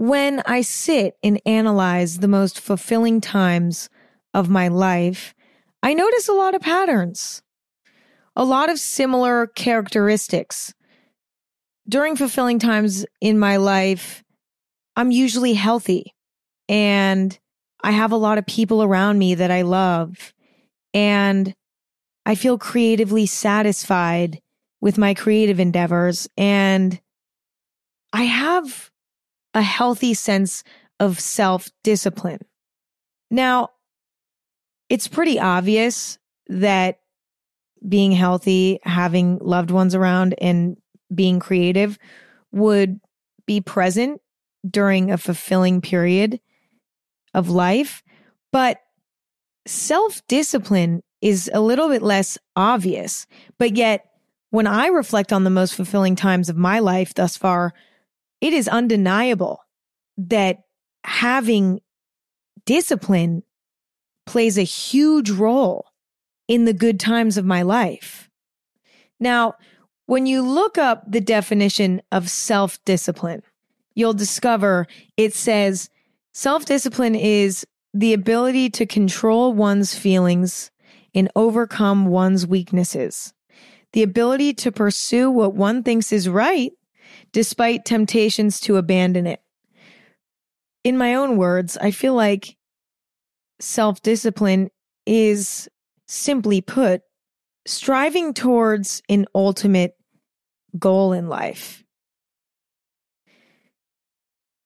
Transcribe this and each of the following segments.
when I sit and analyze the most fulfilling times of my life, I notice a lot of patterns, a lot of similar characteristics. During fulfilling times in my life, I'm usually healthy and I have a lot of people around me that I love and I feel creatively satisfied with my creative endeavors and I have a healthy sense of self discipline. Now, it's pretty obvious that being healthy, having loved ones around, and being creative would be present during a fulfilling period of life. But self discipline is a little bit less obvious. But yet, when I reflect on the most fulfilling times of my life thus far, it is undeniable that having discipline plays a huge role in the good times of my life. Now, when you look up the definition of self discipline, you'll discover it says self discipline is the ability to control one's feelings and overcome one's weaknesses, the ability to pursue what one thinks is right despite temptations to abandon it. In my own words, I feel like self discipline is simply put, striving towards an ultimate goal in life.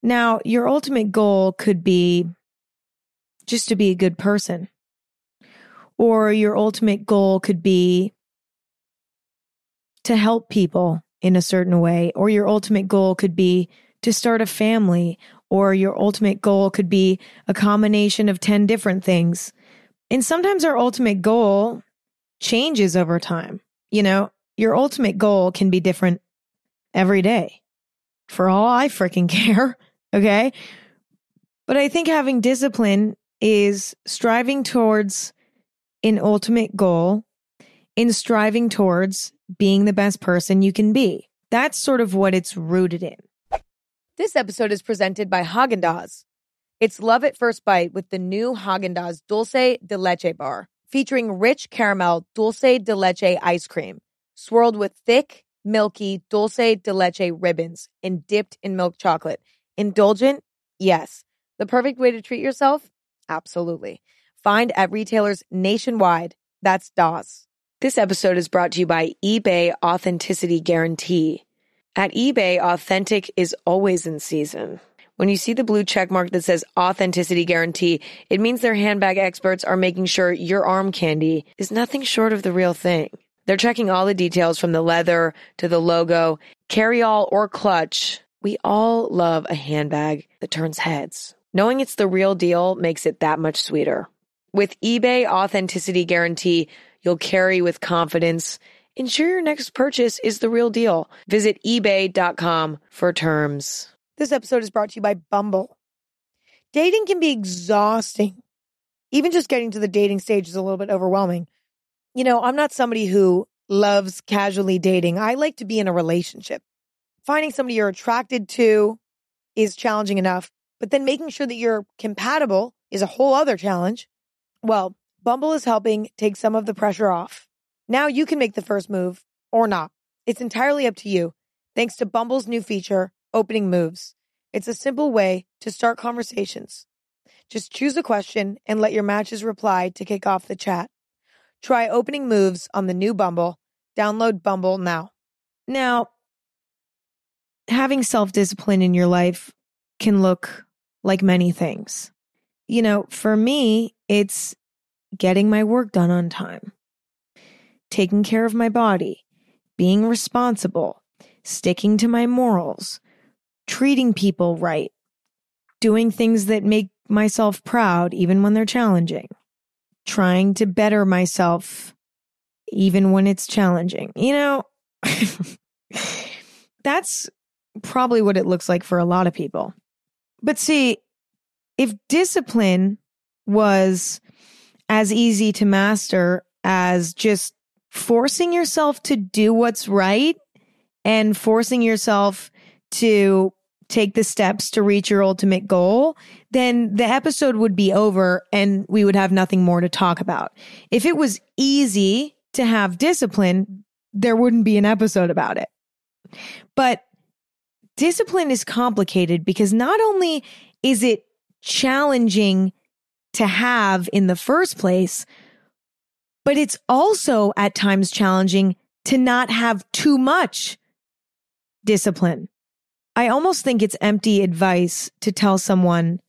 Now, your ultimate goal could be just to be a good person, or your ultimate goal could be to help people in a certain way, or your ultimate goal could be to start a family, or your ultimate goal could be a combination of 10 different things. And sometimes our ultimate goal changes over time. You know, your ultimate goal can be different every day for all I freaking care. Okay. But I think having discipline is striving towards an ultimate goal in striving towards being the best person you can be. That's sort of what it's rooted in. This episode is presented by Haagen Dazs. It's love at first bite with the new Haagen Dazs Dulce de Leche bar, featuring rich caramel dulce de leche ice cream, swirled with thick, milky dulce de leche ribbons and dipped in milk chocolate. Indulgent? Yes. The perfect way to treat yourself? Absolutely. Find at retailers nationwide. That's DAWS. This episode is brought to you by eBay Authenticity Guarantee. At eBay, authentic is always in season. When you see the blue check mark that says authenticity guarantee, it means their handbag experts are making sure your arm candy is nothing short of the real thing. They're checking all the details from the leather to the logo, carry all or clutch. We all love a handbag that turns heads. Knowing it's the real deal makes it that much sweeter. With eBay Authenticity Guarantee, you'll carry with confidence. Ensure your next purchase is the real deal. Visit eBay.com for terms. This episode is brought to you by Bumble. Dating can be exhausting. Even just getting to the dating stage is a little bit overwhelming. You know, I'm not somebody who loves casually dating. I like to be in a relationship. Finding somebody you're attracted to is challenging enough, but then making sure that you're compatible is a whole other challenge. Well, Bumble is helping take some of the pressure off. Now you can make the first move or not. It's entirely up to you. Thanks to Bumble's new feature, Opening Moves. It's a simple way to start conversations. Just choose a question and let your matches reply to kick off the chat. Try Opening Moves on the new Bumble. Download Bumble now. Now, having self discipline in your life can look like many things. You know, for me, it's getting my work done on time, taking care of my body, being responsible, sticking to my morals, treating people right, doing things that make myself proud even when they're challenging, trying to better myself even when it's challenging. You know, that's probably what it looks like for a lot of people. But see, if discipline was as easy to master as just forcing yourself to do what's right and forcing yourself to take the steps to reach your ultimate goal, then the episode would be over and we would have nothing more to talk about. If it was easy to have discipline, there wouldn't be an episode about it. But discipline is complicated because not only is it challenging to have in the first place, but it's also at times challenging to not have too much discipline. I almost think it's empty advice to tell someone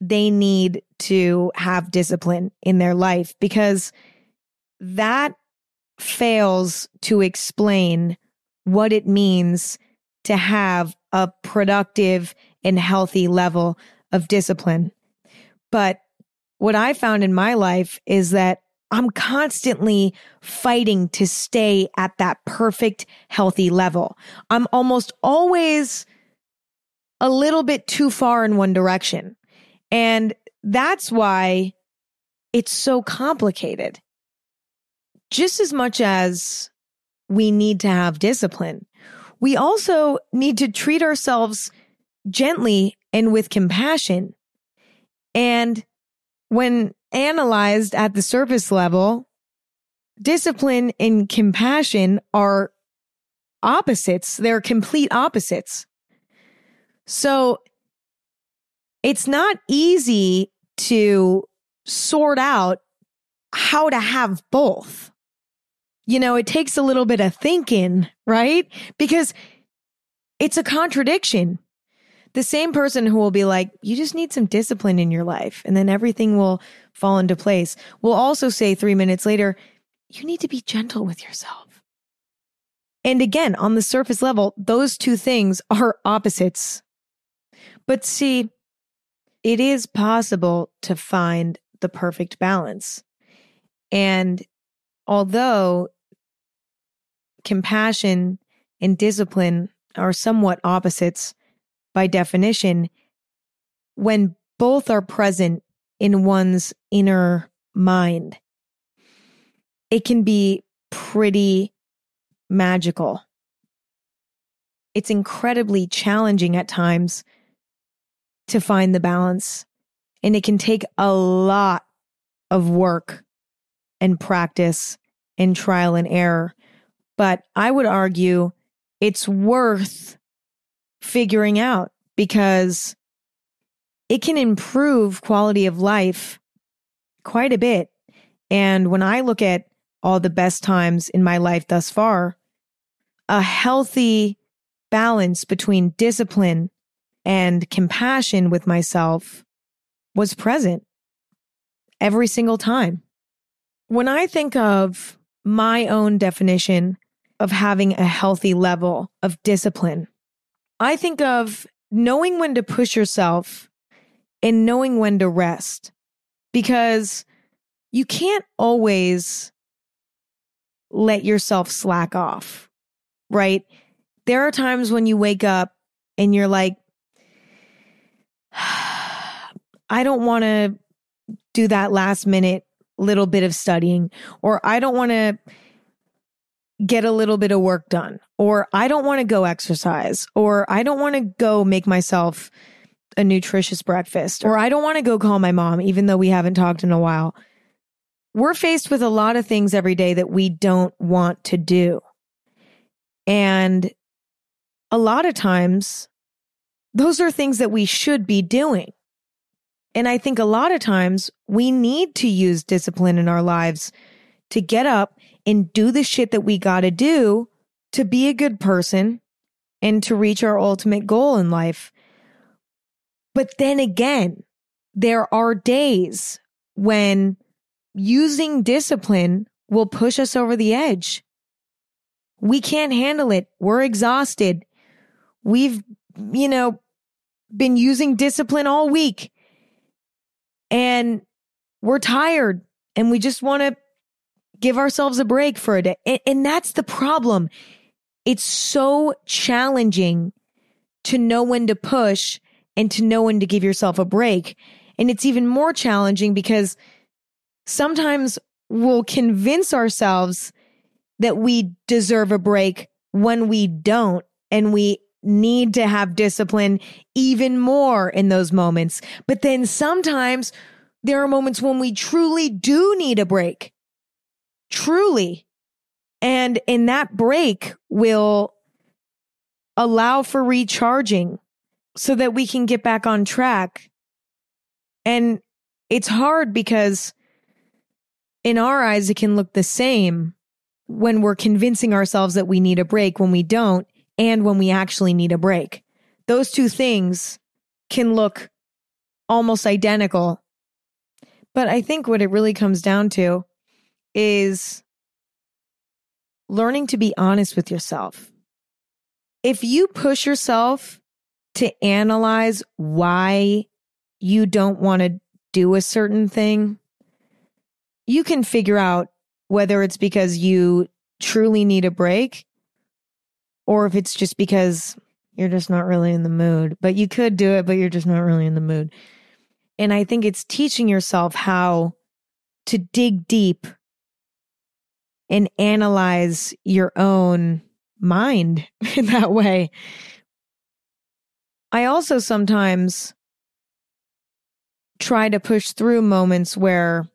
they need to have discipline in their life because that fails to explain what it means to have a productive and healthy level of discipline. But what I found in my life is that I'm constantly fighting to stay at that perfect, healthy level. I'm almost always a little bit too far in one direction. And that's why it's so complicated. Just as much as we need to have discipline, we also need to treat ourselves gently and with compassion. And when analyzed at the surface level, discipline and compassion are opposites. They're complete opposites. So it's not easy to sort out how to have both. You know, it takes a little bit of thinking, right? Because it's a contradiction. The same person who will be like, you just need some discipline in your life and then everything will fall into place will also say three minutes later, you need to be gentle with yourself. And again, on the surface level, those two things are opposites but see, it is possible to find the perfect balance. And although compassion and discipline are somewhat opposites by definition, when both are present in one's inner mind, it can be pretty magical. It's incredibly challenging at times to find the balance. And it can take a lot of work and practice and trial and error. But I would argue it's worth figuring out because it can improve quality of life quite a bit. And when I look at all the best times in my life thus far, a healthy balance between discipline and compassion with myself was present every single time. When I think of my own definition of having a healthy level of discipline, I think of knowing when to push yourself and knowing when to rest because you can't always let yourself slack off, right? There are times when you wake up and you're like, I don't want to do that last minute little bit of studying, or I don't want to get a little bit of work done, or I don't want to go exercise, or I don't want to go make myself a nutritious breakfast, or I don't want to go call my mom, even though we haven't talked in a while. We're faced with a lot of things every day that we don't want to do. And a lot of times those are things that we should be doing. And I think a lot of times we need to use discipline in our lives to get up and do the shit that we got to do to be a good person and to reach our ultimate goal in life. But then again, there are days when using discipline will push us over the edge. We can't handle it. We're exhausted. We've, you know, been using discipline all week and we're tired and we just want to give ourselves a break for a day. And, and, that's the problem. It's so challenging to know when to push and to know when to give yourself a break. And it's even more challenging because sometimes we'll convince ourselves that we deserve a break when we don't. And we need to have discipline even more in those moments. But then sometimes there are moments when we truly do need a break. Truly. And in that break will allow for recharging so that we can get back on track. And it's hard because in our eyes, it can look the same when we're convincing ourselves that we need a break when we don't, and when we actually need a break. Those two things can look almost identical. But I think what it really comes down to is learning to be honest with yourself. If you push yourself to analyze why you don't want to do a certain thing, you can figure out whether it's because you truly need a break or if it's just because you're just not really in the mood. But you could do it, but you're just not really in the mood. And I think it's teaching yourself how to dig deep and analyze your own mind in that way. I also sometimes try to push through moments where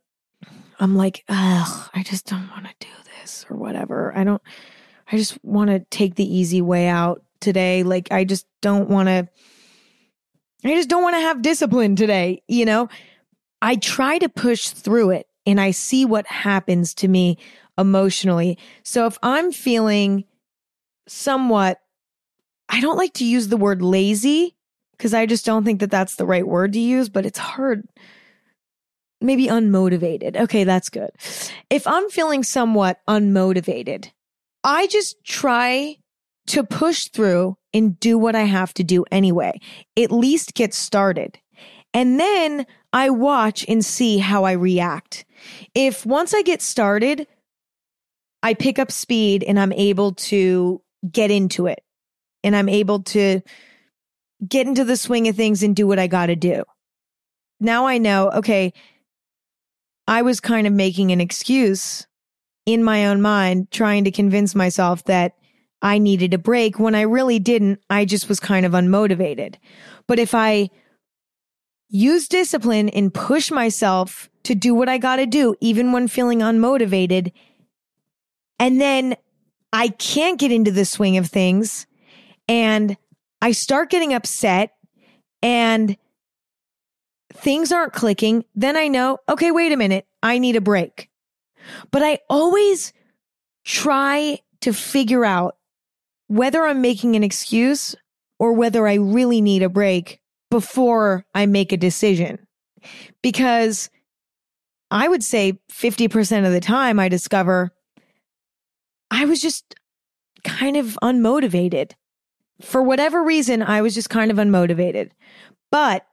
I'm like, ugh, I just don't want to do this or whatever. I don't, I just want to take the easy way out today. Like, I just don't want to, I just don't want to have discipline today. You know, I try to push through it and I see what happens to me emotionally. So if I'm feeling somewhat, I don't like to use the word lazy because I just don't think that that's the right word to use, but it's hard. Maybe unmotivated. Okay, that's good. If I'm feeling somewhat unmotivated, I just try to push through and do what I have to do anyway. At least get started. And then I watch and see how I react. If once I get started, I pick up speed and I'm able to get into it and I'm able to get into the swing of things and do what I got to do. Now I know, okay, I was kind of making an excuse in my own mind, trying to convince myself that I needed a break when I really didn't. I just was kind of unmotivated. But if I use discipline and push myself to do what I got to do, even when feeling unmotivated, and then I can't get into the swing of things and I start getting upset and things aren't clicking, then I know, okay, wait a minute, I need a break. But I always try to figure out whether I'm making an excuse or whether I really need a break before I make a decision. Because I would say 50% of the time I discover I was just kind of unmotivated. For whatever reason, I was just kind of unmotivated. But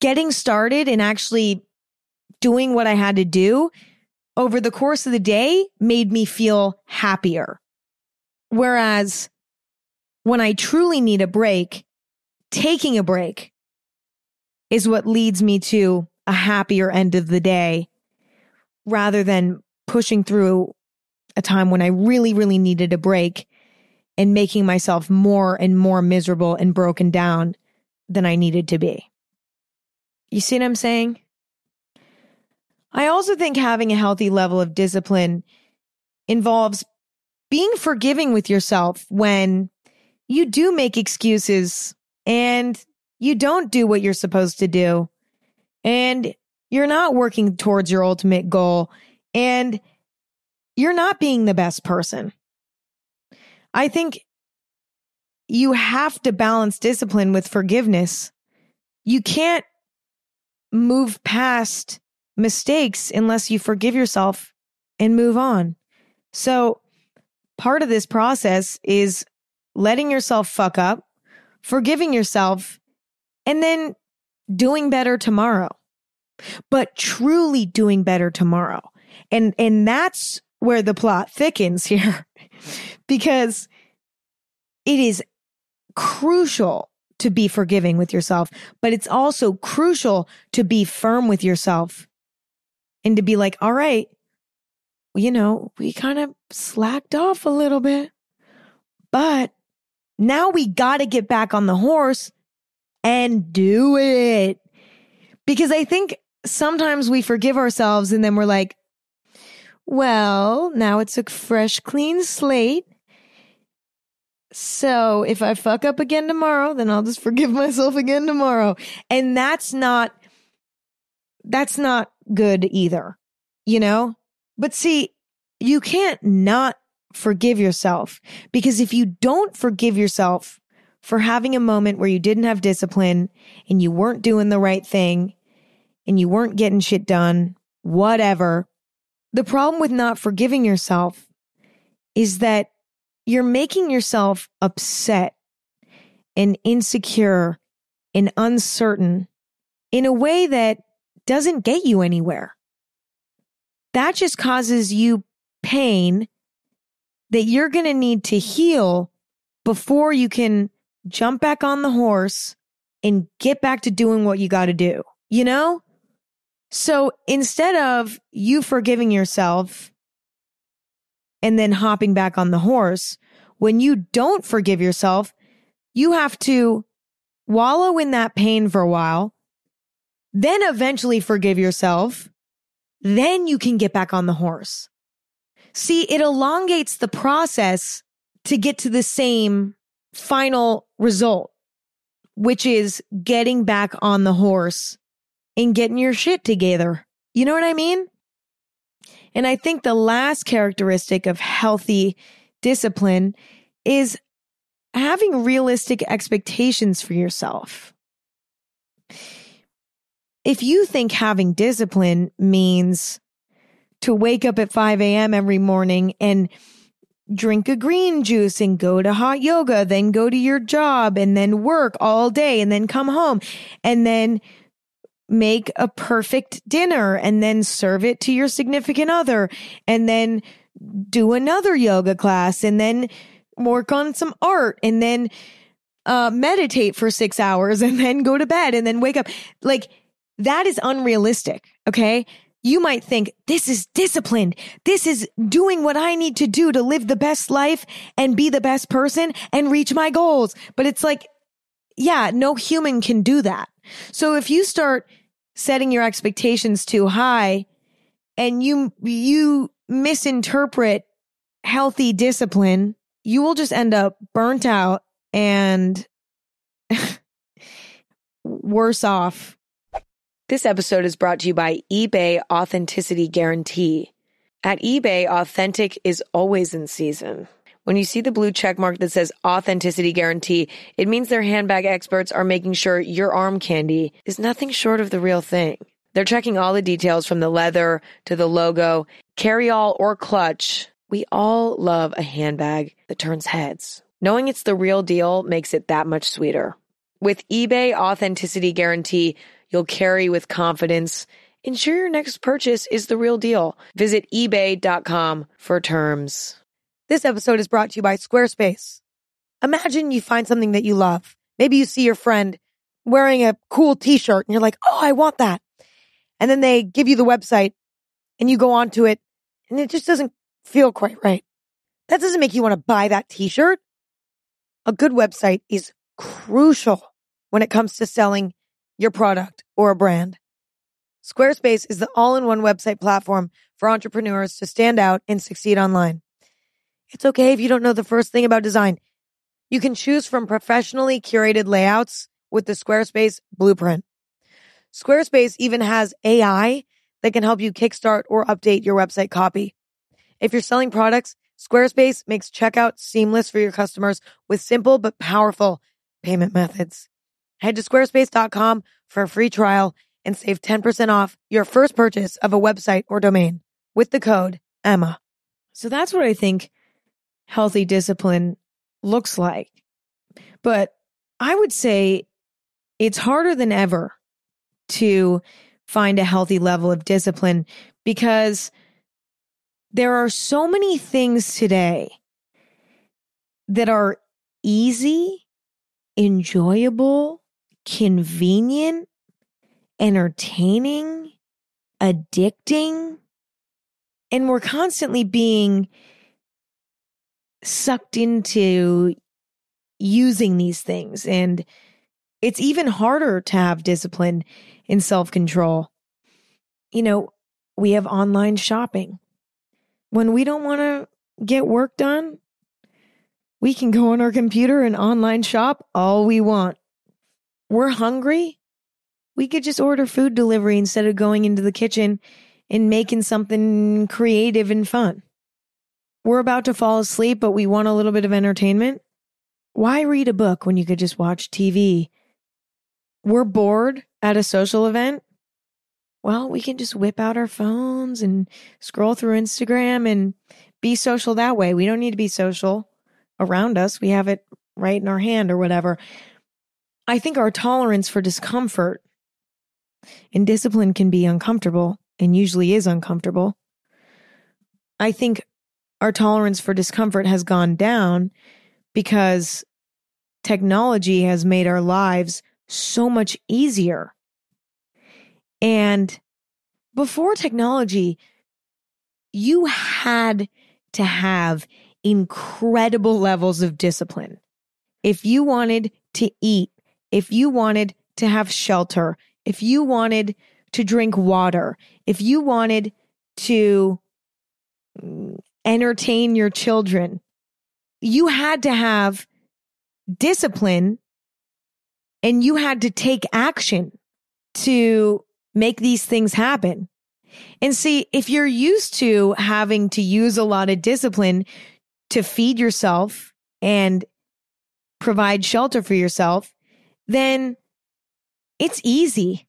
getting started and actually doing what I had to do over the course of the day made me feel happier. Whereas when I truly need a break, taking a break is what leads me to a happier end of the day rather than pushing through a time when I really, really needed a break and making myself more and more miserable and broken down than I needed to be. You see what I'm saying? I also think having a healthy level of discipline involves being forgiving with yourself when you do make excuses and you don't do what you're supposed to do and you're not working towards your ultimate goal and you're not being the best person. I think you have to balance discipline with forgiveness. You can't move past mistakes unless you forgive yourself and move on. So, part of this process is letting yourself fuck up, forgiving yourself, and then doing better tomorrow. But truly doing better tomorrow. And and that's where the plot thickens here because it is crucial to be forgiving with yourself, but it's also crucial to be firm with yourself and to be like, all right, you know, we kind of slacked off a little bit, but Now we got to get back on the horse and do it. Because I think sometimes we forgive ourselves and then we're like, well, now it's a fresh, clean slate. So if I fuck up again tomorrow, then I'll just forgive myself again tomorrow. And that's not, that's not good either, you know? But see, you can't not forgive yourself because if you don't forgive yourself for having a moment where you didn't have discipline and you weren't doing the right thing and you weren't getting shit done, whatever, the problem with not forgiving yourself is that you're making yourself upset and insecure and uncertain in a way that doesn't get you anywhere. That just causes you pain that you're going to need to heal before you can jump back on the horse and get back to doing what you got to do, you know? So instead of you forgiving yourself and then hopping back on the horse, when you don't forgive yourself, you have to wallow in that pain for a while, then eventually forgive yourself. Then you can get back on the horse. See, it elongates the process to get to the same final result, which is getting back on the horse and getting your shit together. You know what I mean? And I think the last characteristic of healthy discipline is having realistic expectations for yourself. If you think having discipline means to wake up at 5 a.m. every morning and drink a green juice and go to hot yoga, then go to your job and then work all day and then come home and then make a perfect dinner and then serve it to your significant other and then do another yoga class and then work on some art and then uh, meditate for six hours and then go to bed and then wake up. Like that is unrealistic. Okay you might think this is disciplined. This is doing what I need to do to live the best life and be the best person and reach my goals. But it's like, yeah, no human can do that. So if you start setting your expectations too high and you, you misinterpret healthy discipline, you will just end up burnt out and worse off this episode is brought to you by eBay Authenticity Guarantee. At eBay, authentic is always in season. When you see the blue check mark that says Authenticity Guarantee, it means their handbag experts are making sure your arm candy is nothing short of the real thing. They're checking all the details from the leather to the logo, carry all or clutch. We all love a handbag that turns heads. Knowing it's the real deal makes it that much sweeter. With eBay Authenticity Guarantee, you'll carry with confidence. Ensure your next purchase is the real deal. Visit eBay.com for terms. This episode is brought to you by Squarespace. Imagine you find something that you love. Maybe you see your friend wearing a cool t-shirt and you're like, oh, I want that. And then they give you the website and you go onto it and it just doesn't feel quite right. That doesn't make you want to buy that t-shirt. A good website is crucial when it comes to selling your product, or a brand. Squarespace is the all in one website platform for entrepreneurs to stand out and succeed online. It's okay if you don't know the first thing about design. You can choose from professionally curated layouts with the Squarespace blueprint. Squarespace even has AI that can help you kickstart or update your website copy. If you're selling products, Squarespace makes checkout seamless for your customers with simple but powerful payment methods. Head to squarespace.com for a free trial and save 10% off your first purchase of a website or domain with the code EMMA. So that's what I think healthy discipline looks like. But I would say it's harder than ever to find a healthy level of discipline because there are so many things today that are easy, enjoyable, convenient, entertaining, addicting, and we're constantly being sucked into using these things. And it's even harder to have discipline and self control. You know, we have online shopping. When we don't want to get work done, we can go on our computer and online shop all we want. We're hungry. We could just order food delivery instead of going into the kitchen and making something creative and fun. We're about to fall asleep, but we want a little bit of entertainment. Why read a book when you could just watch TV? We're bored at a social event. Well, we can just whip out our phones and scroll through Instagram and be social that way. We don't need to be social around us. We have it right in our hand or whatever. I think our tolerance for discomfort and discipline can be uncomfortable and usually is uncomfortable. I think our tolerance for discomfort has gone down because technology has made our lives so much easier. And before technology, you had to have incredible levels of discipline. If you wanted to eat, if you wanted to have shelter, if you wanted to drink water, if you wanted to entertain your children, you had to have discipline and you had to take action to make these things happen. And see, if you're used to having to use a lot of discipline to feed yourself and provide shelter for yourself, then it's easy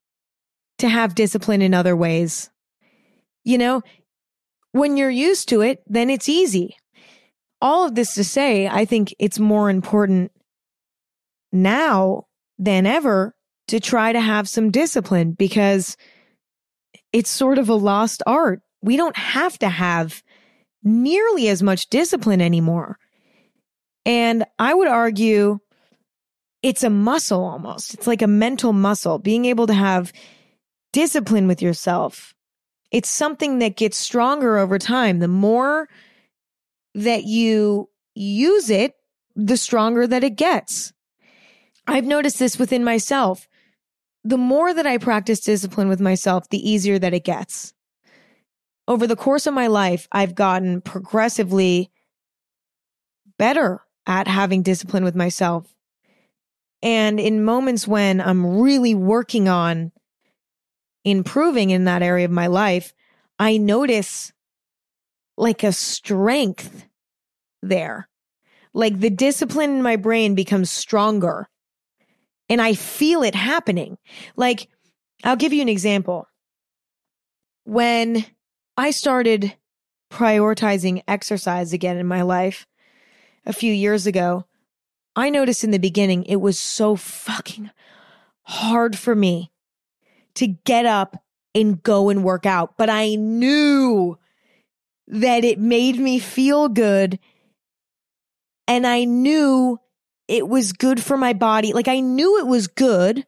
to have discipline in other ways. You know, when you're used to it, then it's easy. All of this to say, I think it's more important now than ever to try to have some discipline because it's sort of a lost art. We don't have to have nearly as much discipline anymore. And I would argue it's a muscle almost. It's like a mental muscle, being able to have discipline with yourself. It's something that gets stronger over time. The more that you use it, the stronger that it gets. I've noticed this within myself. The more that I practice discipline with myself, the easier that it gets. Over the course of my life, I've gotten progressively better at having discipline with myself. And in moments when I'm really working on improving in that area of my life, I notice like a strength there. Like the discipline in my brain becomes stronger and I feel it happening. Like, I'll give you an example. When I started prioritizing exercise again in my life a few years ago, I noticed in the beginning it was so fucking hard for me to get up and go and work out. But I knew that it made me feel good. And I knew it was good for my body. Like I knew it was good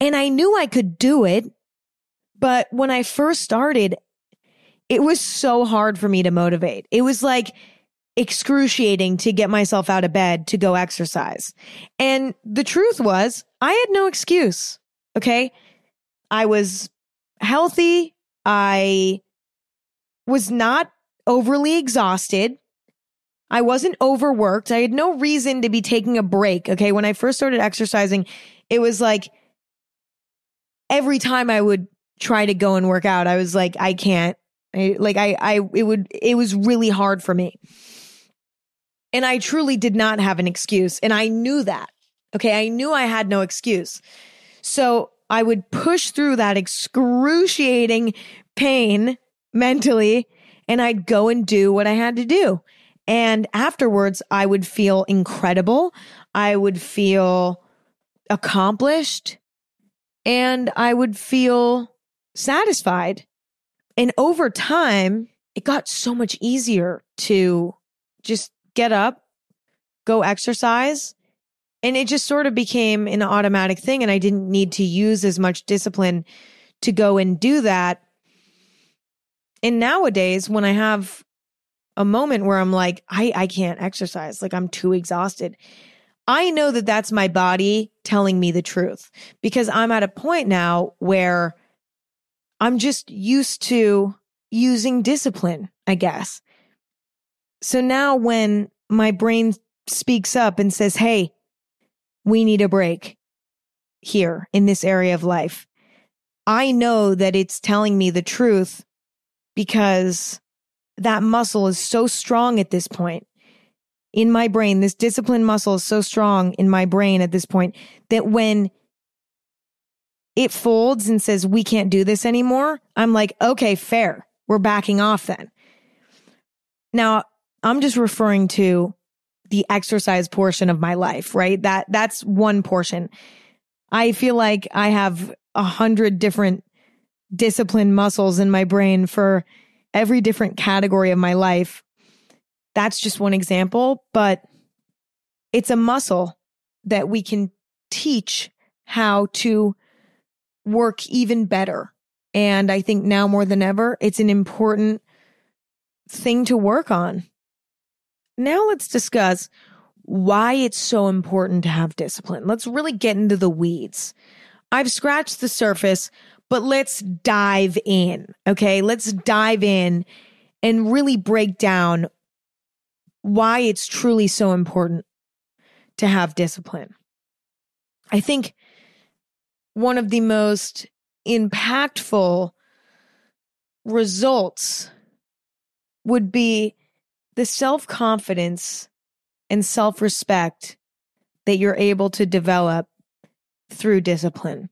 and I knew I could do it. But when I first started, it was so hard for me to motivate. It was like excruciating to get myself out of bed to go exercise. And the truth was, I had no excuse. Okay. I was healthy. I was not overly exhausted. I wasn't overworked. I had no reason to be taking a break. Okay. When I first started exercising, it was like every time I would try to go and work out, I was like, I can't. I, like I, I, it would, it was really hard for me. And I truly did not have an excuse. And I knew that. Okay. I knew I had no excuse. So I would push through that excruciating pain mentally and I'd go and do what I had to do. And afterwards, I would feel incredible. I would feel accomplished and I would feel satisfied. And over time, it got so much easier to just get up, go exercise. And it just sort of became an automatic thing. And I didn't need to use as much discipline to go and do that. And nowadays, when I have a moment where I'm like, I, I can't exercise. Like I'm too exhausted. I know that that's my body telling me the truth because I'm at a point now where I'm just used to using discipline, I guess. So now when my brain speaks up and says, Hey, we need a break here in this area of life. I know that it's telling me the truth because that muscle is so strong at this point in my brain. This discipline muscle is so strong in my brain at this point that when it folds and says, we can't do this anymore, I'm like, okay, fair. We're backing off then. Now, I'm just referring to the exercise portion of my life, right? That, that's one portion. I feel like I have a hundred different discipline muscles in my brain for every different category of my life. That's just one example, but it's a muscle that we can teach how to work even better. And I think now more than ever, it's an important thing to work on. Now let's discuss why it's so important to have discipline. Let's really get into the weeds. I've scratched the surface, but let's dive in. Okay. Let's dive in and really break down why it's truly so important to have discipline. I think one of the most impactful results would be the self confidence and self respect that you're able to develop through discipline.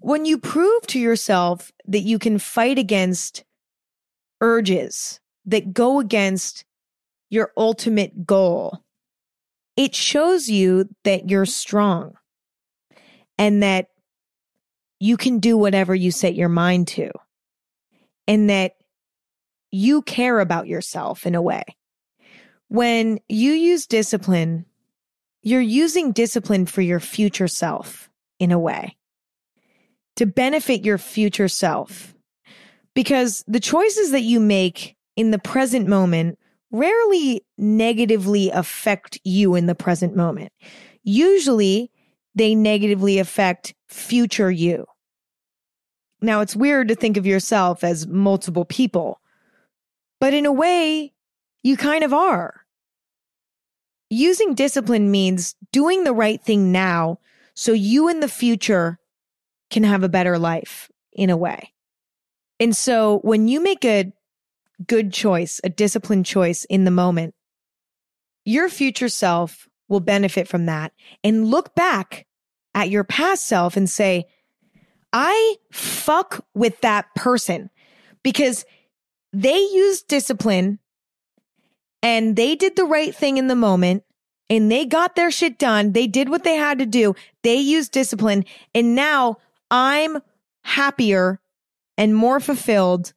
When you prove to yourself that you can fight against urges that go against your ultimate goal, it shows you that you're strong and that you can do whatever you set your mind to and that you care about yourself in a way. When you use discipline, you're using discipline for your future self in a way to benefit your future self. Because the choices that you make in the present moment rarely negatively affect you in the present moment. Usually they negatively affect future you. Now it's weird to think of yourself as multiple people, but in a way, you kind of are. Using discipline means doing the right thing now so you in the future can have a better life in a way. And so when you make a good choice, a disciplined choice in the moment, your future self will benefit from that and look back at your past self and say, I fuck with that person because they used discipline and they did the right thing in the moment and they got their shit done. They did what they had to do. They used discipline. And now I'm happier and more fulfilled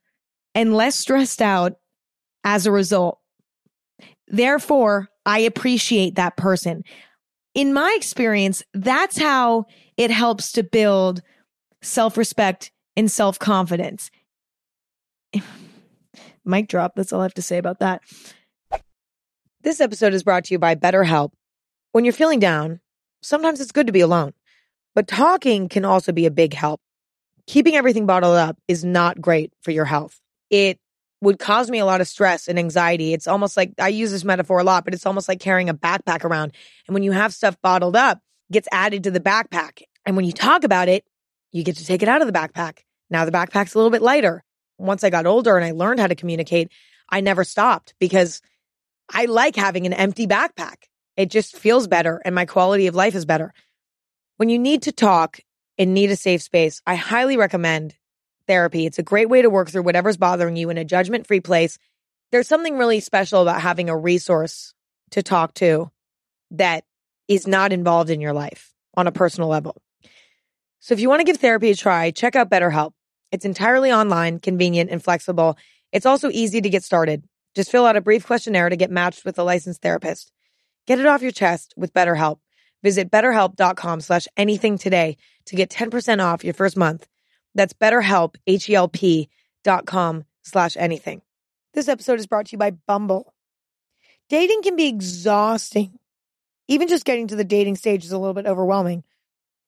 and less stressed out as a result. Therefore, I appreciate that person. In my experience, that's how it helps to build self respect and self confidence. Mic drop. That's all I have to say about that. This episode is brought to you by BetterHelp. When you're feeling down, sometimes it's good to be alone, but talking can also be a big help. Keeping everything bottled up is not great for your health it would cause me a lot of stress and anxiety. It's almost like I use this metaphor a lot, but it's almost like carrying a backpack around. And when you have stuff bottled up, gets added to the backpack. And when you talk about it, you get to take it out of the backpack. Now the backpack's a little bit lighter. Once I got older and I learned how to communicate, I never stopped because I like having an empty backpack. It just feels better and my quality of life is better. When you need to talk and need a safe space, I highly recommend therapy. It's a great way to work through whatever's bothering you in a judgment free place. There's something really special about having a resource to talk to that is not involved in your life on a personal level. So if you want to give therapy a try, check out BetterHelp. It's entirely online, convenient, and flexible. It's also easy to get started. Just fill out a brief questionnaire to get matched with a licensed therapist. Get it off your chest with BetterHelp. Visit betterhelp.com slash anything today to get 10% off your first month that's betterhelp, H-E-L-P dot com slash anything. This episode is brought to you by Bumble. Dating can be exhausting. even just getting to the dating stage is a little bit overwhelming.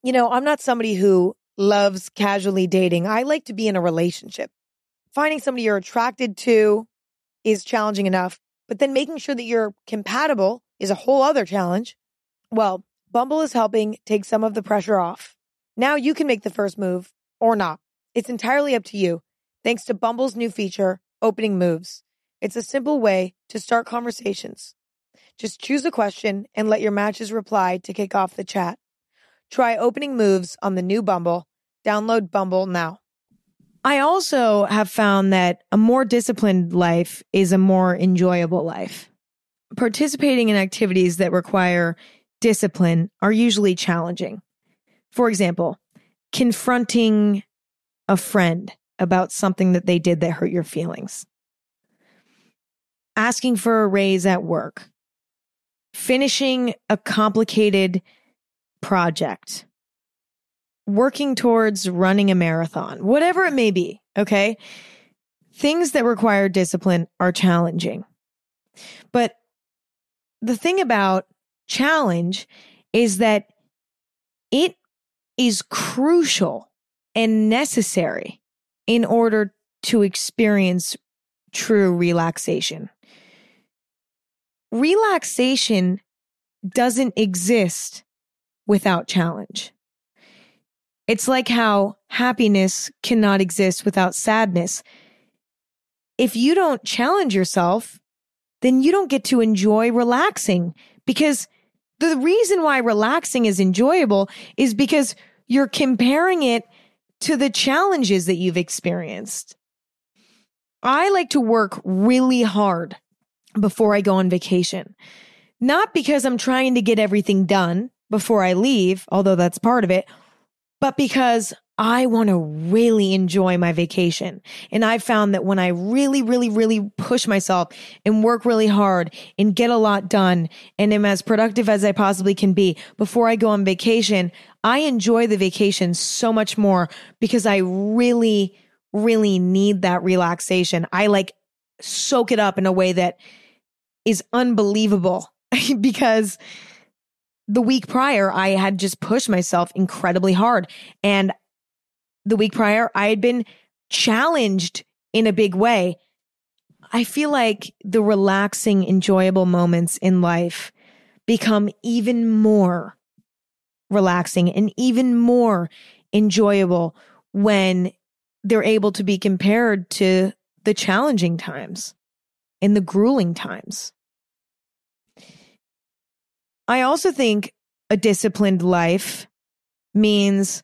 You know, I'm not somebody who loves casually dating. I like to be in a relationship. Finding somebody you're attracted to is challenging enough, but then making sure that you're compatible is a whole other challenge. Well, Bumble is helping take some of the pressure off. Now you can make the first move or not. It's entirely up to you. Thanks to Bumble's new feature, Opening Moves. It's a simple way to start conversations. Just choose a question and let your matches reply to kick off the chat. Try opening moves on the new Bumble. Download Bumble now. I also have found that a more disciplined life is a more enjoyable life. Participating in activities that require discipline are usually challenging. For example, confronting a friend about something that they did that hurt your feelings, asking for a raise at work, finishing a complicated project, working towards running a marathon, whatever it may be, okay? Things that require discipline are challenging. But the thing about challenge is that it is crucial and necessary in order to experience true relaxation. Relaxation doesn't exist without challenge. It's like how happiness cannot exist without sadness. If you don't challenge yourself, then you don't get to enjoy relaxing because the reason why relaxing is enjoyable is because you're comparing it to the challenges that you've experienced. I like to work really hard before I go on vacation. Not because I'm trying to get everything done before I leave, although that's part of it, but because I want to really enjoy my vacation. And I found that when I really, really, really push myself and work really hard and get a lot done and am as productive as I possibly can be before I go on vacation, I enjoy the vacation so much more because I really, really need that relaxation. I like soak it up in a way that is unbelievable because the week prior, I had just pushed myself incredibly hard. And the week prior, I had been challenged in a big way. I feel like the relaxing, enjoyable moments in life become even more relaxing and even more enjoyable when they're able to be compared to the challenging times and the grueling times. I also think a disciplined life means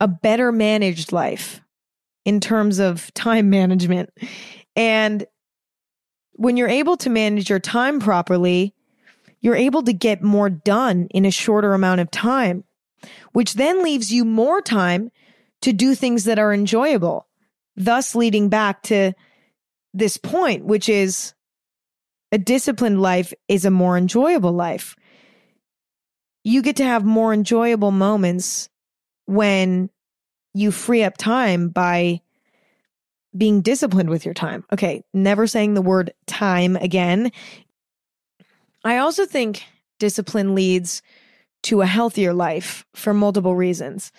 a better managed life in terms of time management. And when you're able to manage your time properly, you're able to get more done in a shorter amount of time, which then leaves you more time to do things that are enjoyable, thus leading back to this point, which is a disciplined life is a more enjoyable life. You get to have more enjoyable moments when you free up time by being disciplined with your time. Okay, never saying the word time again. I also think discipline leads to a healthier life for multiple reasons.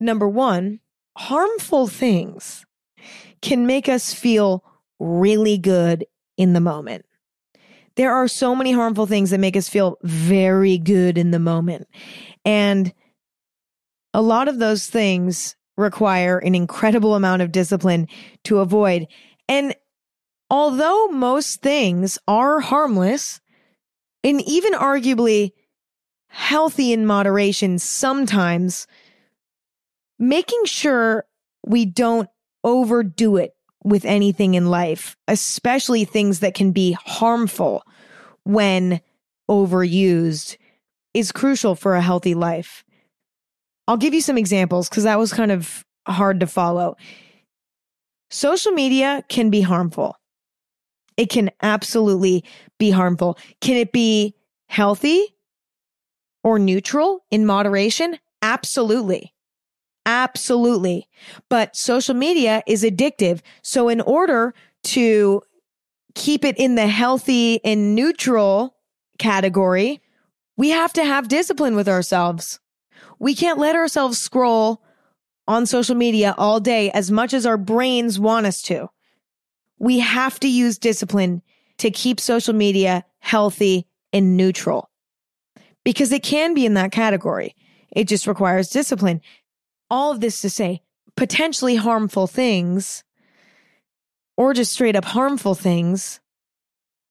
Number one, harmful things can make us feel really good in the moment. There are so many harmful things that make us feel very good in the moment. And a lot of those things require an incredible amount of discipline to avoid. And although most things are harmless and even arguably healthy in moderation sometimes, making sure we don't overdo it with anything in life, especially things that can be harmful when overused, is crucial for a healthy life. I'll give you some examples because that was kind of hard to follow. Social media can be harmful. It can absolutely be harmful. Can it be healthy or neutral in moderation? Absolutely. Absolutely. But social media is addictive. So, in order to keep it in the healthy and neutral category, we have to have discipline with ourselves. We can't let ourselves scroll on social media all day as much as our brains want us to. We have to use discipline to keep social media healthy and neutral because it can be in that category. It just requires discipline. All of this to say, potentially harmful things or just straight up harmful things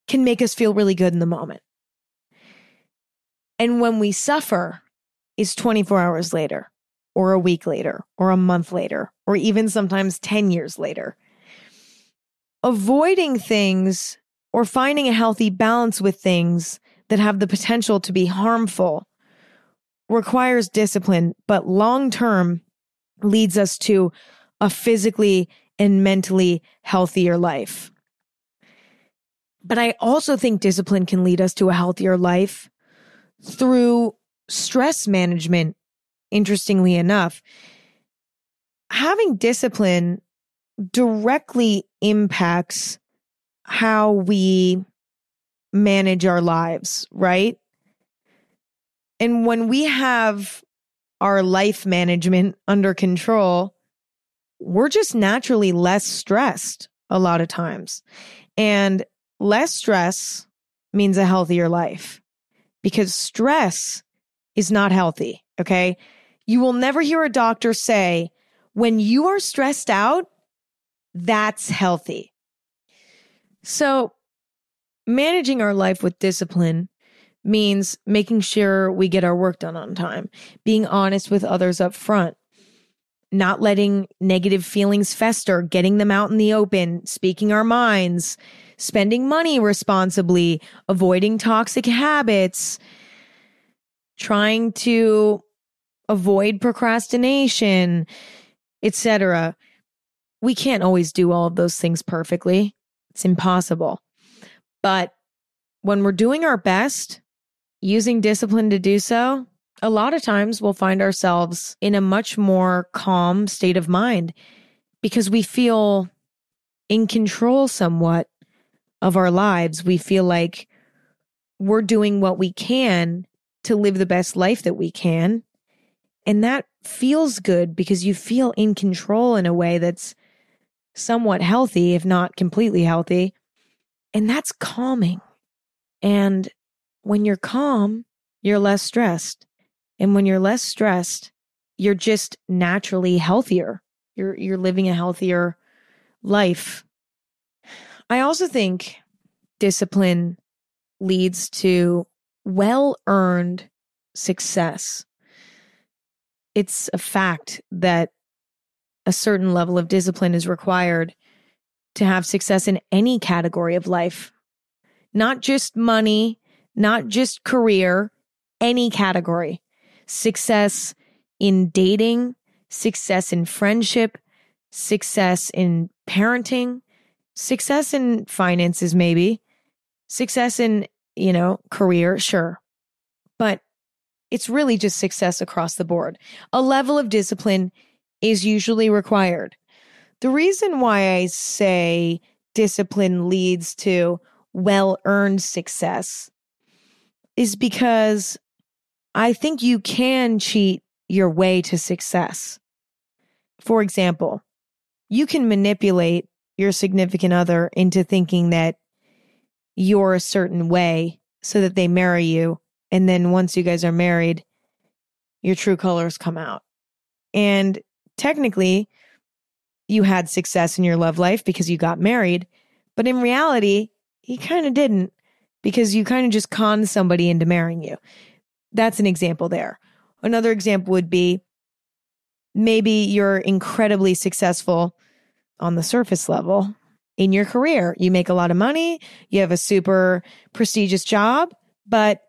can make us feel really good in the moment. And when we suffer is 24 hours later, or a week later, or a month later, or even sometimes 10 years later. Avoiding things or finding a healthy balance with things that have the potential to be harmful requires discipline, but long term leads us to a physically and mentally healthier life. But I also think discipline can lead us to a healthier life through stress management. Interestingly enough, having discipline directly impacts how we manage our lives, right? And when we have our life management under control, we're just naturally less stressed a lot of times. And less stress means a healthier life because stress is not healthy. Okay. You will never hear a doctor say, when you are stressed out, that's healthy. So, managing our life with discipline means making sure we get our work done on time, being honest with others up front, not letting negative feelings fester, getting them out in the open, speaking our minds, spending money responsibly, avoiding toxic habits, trying to avoid procrastination, etc. We can't always do all of those things perfectly. It's impossible. But when we're doing our best, using discipline to do so, a lot of times we'll find ourselves in a much more calm state of mind because we feel in control somewhat of our lives. We feel like we're doing what we can to live the best life that we can. And that feels good because you feel in control in a way that's somewhat healthy, if not completely healthy. And that's calming. And when you're calm, you're less stressed. And when you're less stressed, you're just naturally healthier. You're you're living a healthier life. I also think discipline leads to well-earned success. It's a fact that a certain level of discipline is required to have success in any category of life, not just money, not just career, any category success in dating, success in friendship, success in parenting, success in finances, maybe, success in, you know, career, sure. But it's really just success across the board. A level of discipline is usually required. The reason why I say discipline leads to well earned success is because I think you can cheat your way to success. For example, you can manipulate your significant other into thinking that you're a certain way so that they marry you. And then once you guys are married, your true colors come out. And technically, you had success in your love life because you got married. But in reality, you kind of didn't because you kind of just con somebody into marrying you. That's an example there. Another example would be maybe you're incredibly successful on the surface level in your career. You make a lot of money, you have a super prestigious job, but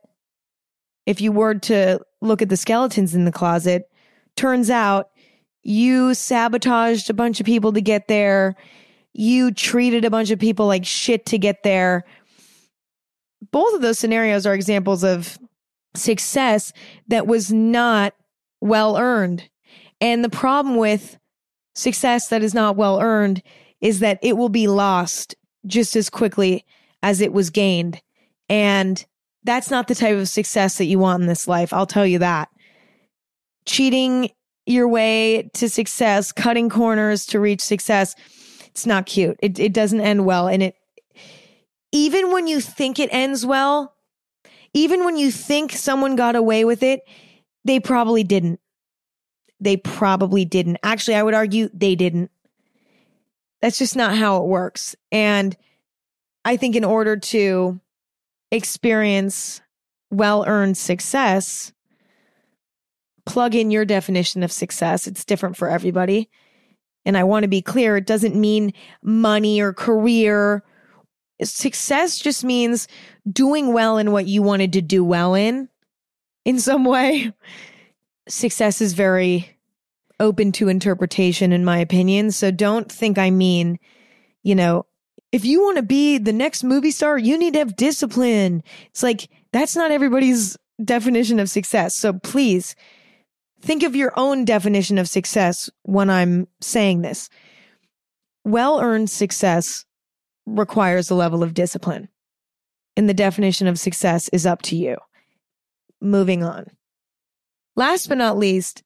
if you were to look at the skeletons in the closet, turns out you sabotaged a bunch of people to get there. You treated a bunch of people like shit to get there. Both of those scenarios are examples of success that was not well earned. And the problem with success that is not well earned is that it will be lost just as quickly as it was gained. And That's not the type of success that you want in this life. I'll tell you that. Cheating your way to success, cutting corners to reach success, it's not cute. It, it doesn't end well. And it, even when you think it ends well, even when you think someone got away with it, they probably didn't. They probably didn't. Actually, I would argue they didn't. That's just not how it works. And I think in order to experience well earned success, plug in your definition of success. It's different for everybody. And I want to be clear it doesn't mean money or career. Success just means doing well in what you wanted to do well in, in some way. Success is very open to interpretation, in my opinion. So don't think I mean, you know, if you want to be the next movie star, you need to have discipline. It's like, that's not everybody's definition of success. So please think of your own definition of success when I'm saying this. Well earned success requires a level of discipline. And the definition of success is up to you. Moving on. Last but not least,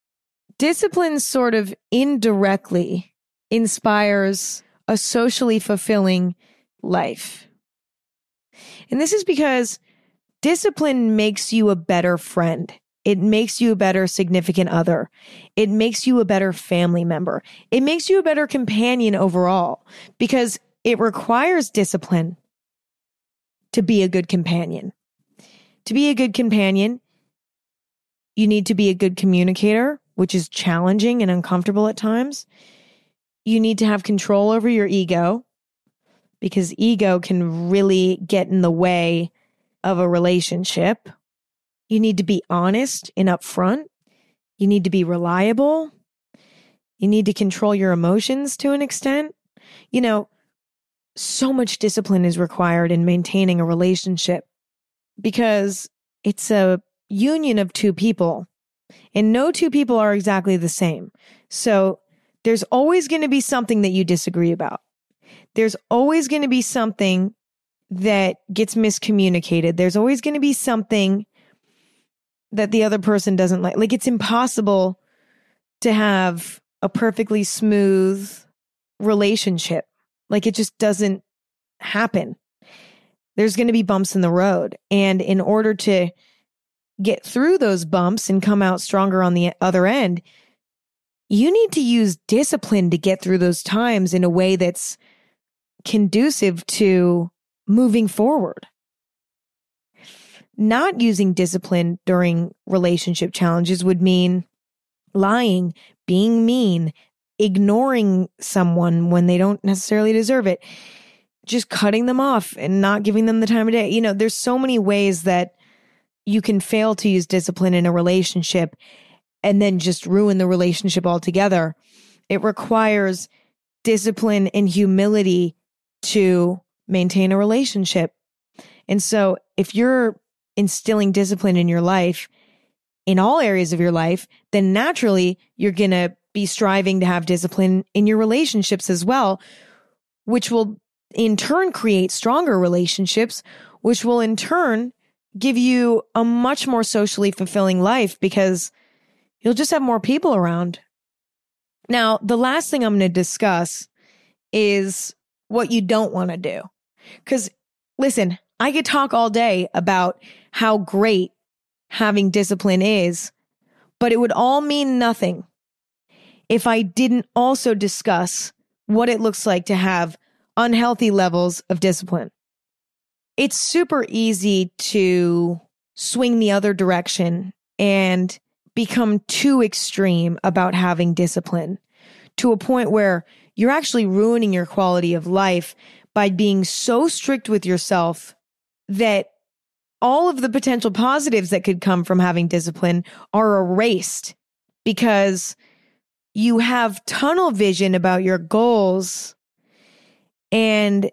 discipline sort of indirectly inspires a socially fulfilling life. And this is because discipline makes you a better friend. It makes you a better significant other. It makes you a better family member. It makes you a better companion overall because it requires discipline to be a good companion. To be a good companion, you need to be a good communicator, which is challenging and uncomfortable at times. You need to have control over your ego because ego can really get in the way of a relationship. You need to be honest and upfront. You need to be reliable. You need to control your emotions to an extent. You know, so much discipline is required in maintaining a relationship because it's a union of two people and no two people are exactly the same. So there's always going to be something that you disagree about. There's always going to be something that gets miscommunicated. There's always going to be something that the other person doesn't like. Like it's impossible to have a perfectly smooth relationship. Like it just doesn't happen. There's going to be bumps in the road. And in order to get through those bumps and come out stronger on the other end, you need to use discipline to get through those times in a way that's conducive to moving forward. Not using discipline during relationship challenges would mean lying, being mean, ignoring someone when they don't necessarily deserve it, just cutting them off and not giving them the time of day. You know, there's so many ways that you can fail to use discipline in a relationship and then just ruin the relationship altogether. It requires discipline and humility to maintain a relationship. And so if you're instilling discipline in your life, in all areas of your life, then naturally you're going to be striving to have discipline in your relationships as well, which will in turn create stronger relationships, which will in turn give you a much more socially fulfilling life because you'll just have more people around. Now, the last thing I'm going to discuss is what you don't want to do. Because listen, I could talk all day about how great having discipline is, but it would all mean nothing if I didn't also discuss what it looks like to have unhealthy levels of discipline. It's super easy to swing the other direction and become too extreme about having discipline to a point where you're actually ruining your quality of life by being so strict with yourself that all of the potential positives that could come from having discipline are erased because you have tunnel vision about your goals and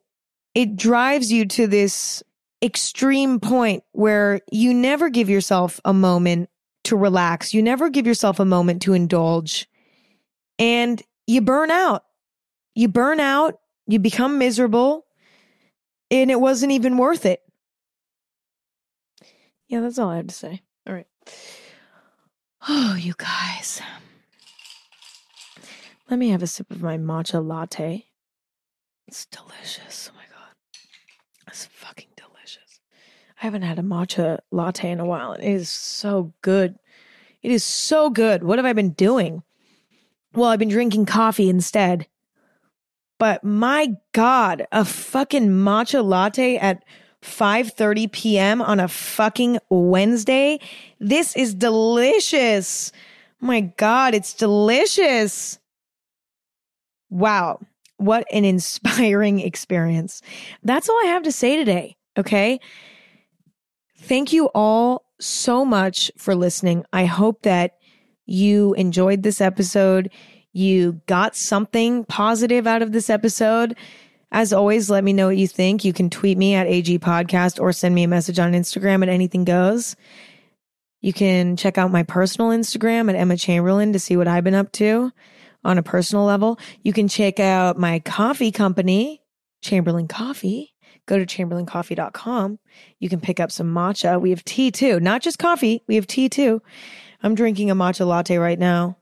it drives you to this extreme point where you never give yourself a moment to relax. You never give yourself a moment to indulge and you burn out. You burn out, you become miserable, and it wasn't even worth it. yeah, that's all I have to say. All right. Oh, you guys. Let me have a sip of my matcha latte. It's delicious. Oh my God. It's fucking delicious. I haven't had a matcha latte in a while. It is so good. It is so good. What have I been doing? Well, I've been drinking coffee instead. But my God, a fucking matcha latte at 5:30 p.m. on a fucking Wednesday. This is delicious. My God, it's delicious. Wow. What an inspiring experience. That's all I have to say today. Okay. Thank you all so much for listening. I hope that you enjoyed this episode. You got something positive out of this episode. As always, let me know what you think. You can tweet me at AG Podcast or send me a message on Instagram at Anything Goes. You can check out my personal Instagram at Emma Chamberlain to see what I've been up to on a personal level. You can check out my coffee company, Chamberlain Coffee. Go to chamberlaincoffee.com. You can pick up some matcha. We have tea too, not just coffee. We have tea too. I'm drinking a matcha latte right now.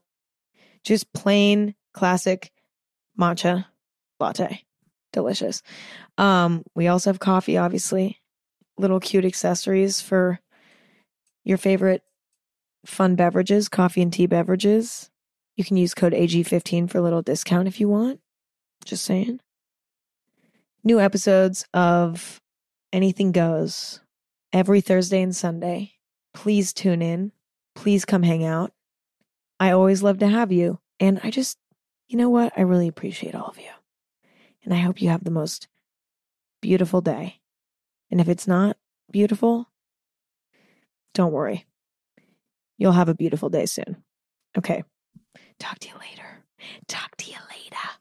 Just plain classic matcha latte. Delicious. Um, we also have coffee, obviously. Little cute accessories for your favorite fun beverages, coffee and tea beverages. You can use code AG15 for a little discount if you want. Just saying. New episodes of Anything Goes every Thursday and Sunday. Please tune in. Please come hang out. I always love to have you. And I just, you know what? I really appreciate all of you. And I hope you have the most beautiful day. And if it's not beautiful, don't worry. You'll have a beautiful day soon. Okay. Talk to you later. Talk to you later.